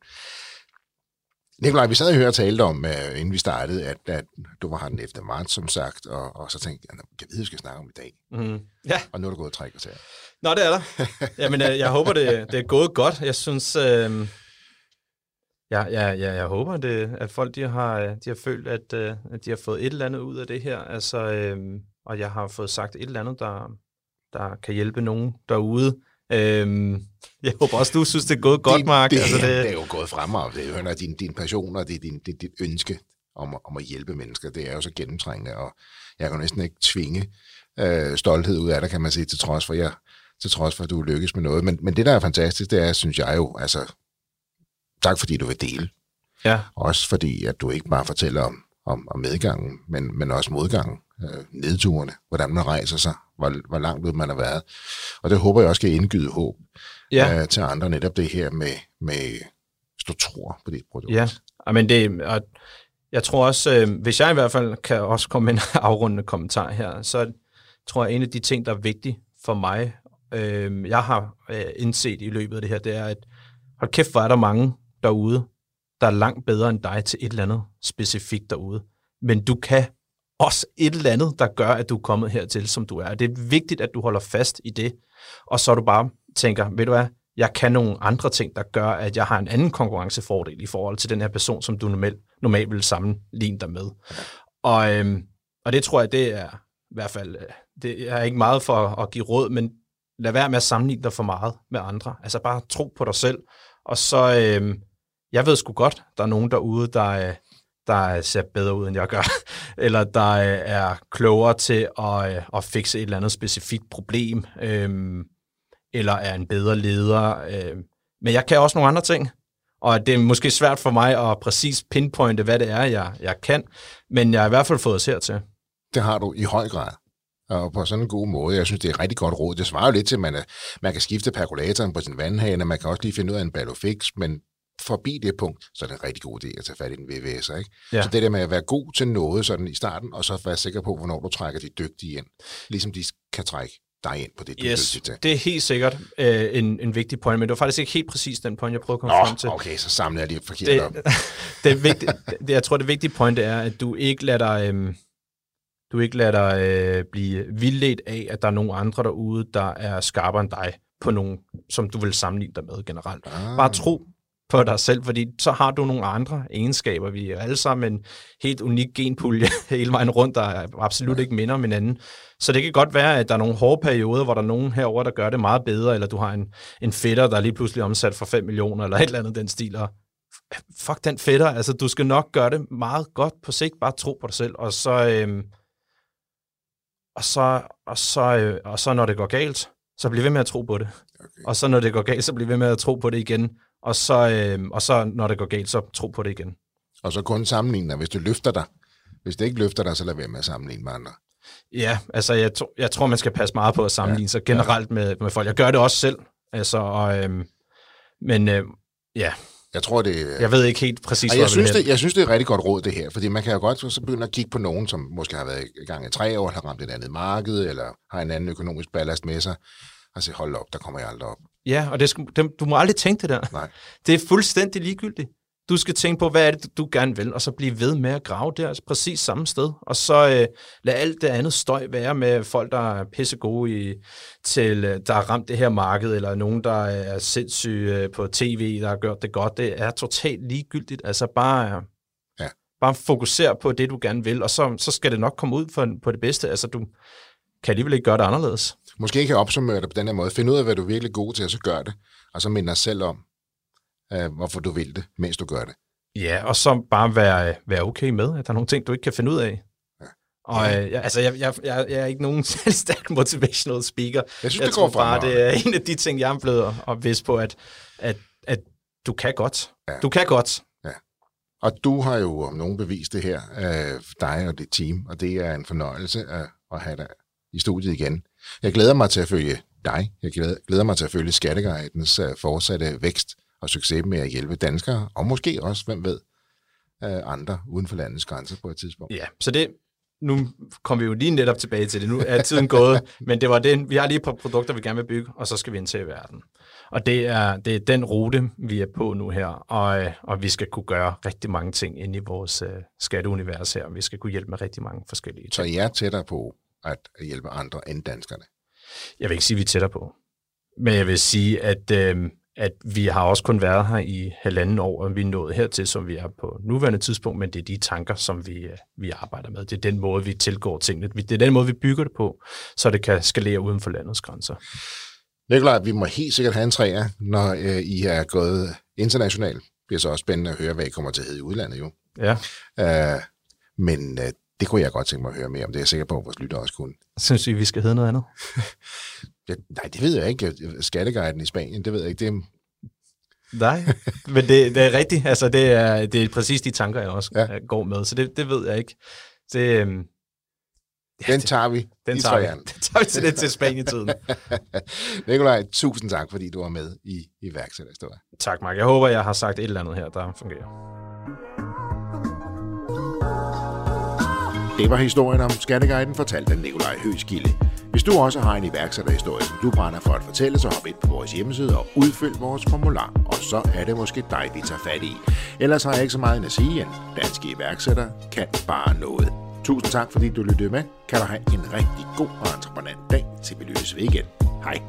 Nikolaj, vi sad og hørte og talte om, uh, inden vi startede, at, at du var her den efter marts, som sagt, og, og så tænkte jeg, "Nå, jeg ved, vi skal snakke om i dag. Mm. Ja, Og nu er der gået tre kvarter. Nå, det er der. Jamen, jeg, jeg håber, det, det er gået godt. Jeg synes, øh, ja, ja, ja, jeg håber, det, at folk de har, de har følt, at, øh, at de har fået et eller andet ud af det her. Altså, øh, og jeg har fået sagt et eller andet, der, der kan hjælpe nogen derude. Øh, jeg håber også, du synes, det er gået godt, det, Mark. Det, altså, det, det er jo gået fremad. Det er jo din, din passion og det er din, dit, dit ønske om, at- om at hjælpe mennesker. Det er jo så gennemtrængende, og jeg kan næsten ikke tvinge øh, stolthed ud af dig, kan man sige, til trods for, jeg, til trods for, at du lykkes med noget. Men, men det, der er fantastisk, det er, synes jeg jo, altså, tak fordi du vil dele. Ja, Også fordi, at du ikke bare fortæller om, om, om medgangen, men, men også modgangen, øh, nedturene, hvordan man rejser sig, hvor, hvor langt ud man har været. Og det håber jeg også kan indgyde håb ja. øh, til andre, netop det her med, med hvis du tror på dit produkt. Ja, men det, og jeg tror også, øh, hvis jeg i hvert fald kan også komme med en afrundende kommentar her, så tror jeg, en af de ting, der er vigtig for mig, øh, jeg har øh, indset i løbet af det her, det er, at hold kæft, hvor er der mange derude, der er langt bedre end dig til et eller andet specifikt derude. Men du kan også et eller andet, der gør, at du er kommet hertil, som du er. Det er vigtigt, at du holder fast i det, og så du bare tænker, ved du hvad, jeg kan nogle andre ting, der gør, at jeg har en anden konkurrencefordel i forhold til den her person, som du normalt, normalt vil sammenligne dig med. Og, øhm, og det tror jeg, det er i hvert fald, øh, det er ikke meget for at give råd, men lad være med at sammenligne dig for meget med andre. Altså bare tro på dig selv. Og så, øhm, jeg ved sgu godt, der er nogen derude, der, øh, der ser bedre ud, end jeg gør, eller der øh, er klogere til at, øh, at fikse et eller andet specifikt problem, øhm, eller er en bedre leder. Øhm. Men jeg kan også nogle andre ting, og det er måske svært for mig at præcis pinpointe, hvad det er, jeg, jeg kan, men jeg har i hvert fald fået os hertil. Det har du i høj grad. Og på sådan en god måde. Jeg synes, det er et rigtig godt råd. Det svarer jo lidt til, at man, er, man kan skifte perkulatoren på sin vandhane, man kan også lige finde ud af en ballofix, men forbi det punkt, så er det en rigtig god idé at tage fat i den VVS. Ikke? Ja. Så det der med at være god til noget sådan i starten, og så være sikker på, hvornår du trækker de dygtige ind. Ligesom de kan trække dig ind på det, du er Yes, dygtig til. det er helt sikkert øh, en, en vigtig point, men det var faktisk ikke helt præcis den point, jeg prøvede at komme frem til. Nå, okay, så samler jeg lige forkert op. det, det er vigtigt, det, jeg tror, det vigtige point det er, at du ikke lader dig, øhm, du ikke lader dig øh, blive vildledt af, at der er nogle andre derude, der er skarpere end dig på nogen, som du vil sammenligne dig med generelt. Ah. Bare tro på dig selv, fordi så har du nogle andre egenskaber. Vi er alle sammen en helt unik genpulje hele vejen rundt, der absolut ikke minder om hinanden. Så det kan godt være, at der er nogle hårde perioder, hvor der er nogen herover der gør det meget bedre, eller du har en, en fætter, der er lige pludselig omsat for 5 millioner, eller et eller andet den stil, og fuck den fætter, altså du skal nok gøre det meget godt på sigt, bare tro på dig selv, og så, øhm, og så, og så, øh, og så når det går galt, så bliv ved med at tro på det. Okay. Og så når det går galt, så bliv ved med at tro på det igen, og så, øhm, og så når det går galt, så tro på det igen. Og så kun sammenligne dig, hvis du løfter dig. Hvis det ikke løfter dig, så lad være med at sammenligne med andre. Ja, altså jeg, to, jeg tror, man skal passe meget på at sammenligne ja. sig generelt ja. med, med folk. Jeg gør det også selv, altså, og, øhm, men øh, ja, jeg tror, det... Jeg ved ikke helt præcis, jeg synes, det, jeg synes, det er et rigtig godt råd, det her. Fordi man kan jo godt så begynde at kigge på nogen, som måske har været i gang i tre år, har ramt et andet marked, eller har en anden økonomisk ballast med sig, og sige, hold op, der kommer jeg aldrig op. Ja, og det skal, det, du må aldrig tænke det der. Nej. Det er fuldstændig ligegyldigt. Du skal tænke på, hvad er det, du gerne vil, og så blive ved med at grave der præcis samme sted. Og så øh, lad alt det andet støj være med folk, der er pisse gode i, til, øh, der har ramt det her marked, eller nogen, der er sindssyge øh, på tv, der har gjort det godt. Det er totalt ligegyldigt. Altså bare, ja. bare fokusere på det, du gerne vil, og så, så skal det nok komme ud for, på det bedste. Altså du kan alligevel ikke gøre det anderledes. Måske ikke opsummere det på den her måde. Find ud af, hvad du er virkelig god til, og så gør det. Og så minde dig selv om, øh, hvorfor du vil det, mens du gør det. Ja, og så bare være, være okay med, at der er nogle ting, du ikke kan finde ud af. Ja. Og øh, jeg, altså, jeg, jeg, jeg, jeg er ikke nogen særlig stærk motivational speaker. Jeg synes, jeg det går bare, det er en af de ting, jeg er blevet opvist på, at, at, at du kan godt. Ja. Du kan godt. Ja. Og du har jo om nogen bevist det her, øh, dig og dit team, og det er en fornøjelse at, at have dig i studiet igen. Jeg glæder mig til at følge dig. Jeg glæder, mig til at følge Skatteguidens uh, fortsatte vækst og succes med at hjælpe danskere, og måske også, hvem ved, øh, andre uden for landets grænser på et tidspunkt. Ja, så det, nu kom vi jo lige netop tilbage til det. Nu er tiden gået, men det var den, vi har lige et par produkter, vi gerne vil bygge, og så skal vi ind til verden. Og det er, det er den rute, vi er på nu her, og, øh, og vi skal kunne gøre rigtig mange ting inde i vores uh, skatteunivers her, og vi skal kunne hjælpe med rigtig mange forskellige ting. Så I er tættere på at hjælpe andre end danskerne? Jeg vil ikke sige, at vi er tættere på, men jeg vil sige, at øh, at vi har også kun været her i halvanden år, og vi er nået hertil, som vi er på nuværende tidspunkt, men det er de tanker, som vi, øh, vi arbejder med. Det er den måde, vi tilgår tingene. Det er den måde, vi bygger det på, så det kan skalere uden for landets grænser. Nikolaj, vi må helt sikkert have en træer, når øh, I er gået internationalt. Det bliver så også spændende at høre, hvad I kommer til at hedde i udlandet jo. Ja. Øh, men øh, det kunne jeg godt tænke mig at høre mere om. Det er jeg sikker på, at vores lytter også kunne. Synes I, vi skal hedde noget andet? Ja, nej, det ved jeg ikke. Skatteguiden i Spanien, det ved jeg ikke. Det er... Nej, men det, det er rigtigt. Altså, det er, det er præcis de tanker, jeg også ja. går med. Så det, det ved jeg ikke. Det, øhm, ja, den tager vi den tager vi. Den tager vi til det til Spanien-tiden. Nikolaj, tusind tak, fordi du var med i iværksætterhistorie. Tak, Mark. Jeg håber, jeg har sagt et eller andet her, der fungerer. Det var historien om Skatteguiden, fortalt af Nikolaj Høgskilde. Hvis du også har en iværksætterhistorie, som du brænder for at fortælle, så hop ind på vores hjemmeside og udfyld vores formular, og så er det måske dig, vi tager fat i. Ellers har jeg ikke så meget at sige, at danske iværksættere kan bare noget. Tusind tak, fordi du lyttede med. Kan du have en rigtig god og entreprenant dag, til vi lyttes ved igen. Hej.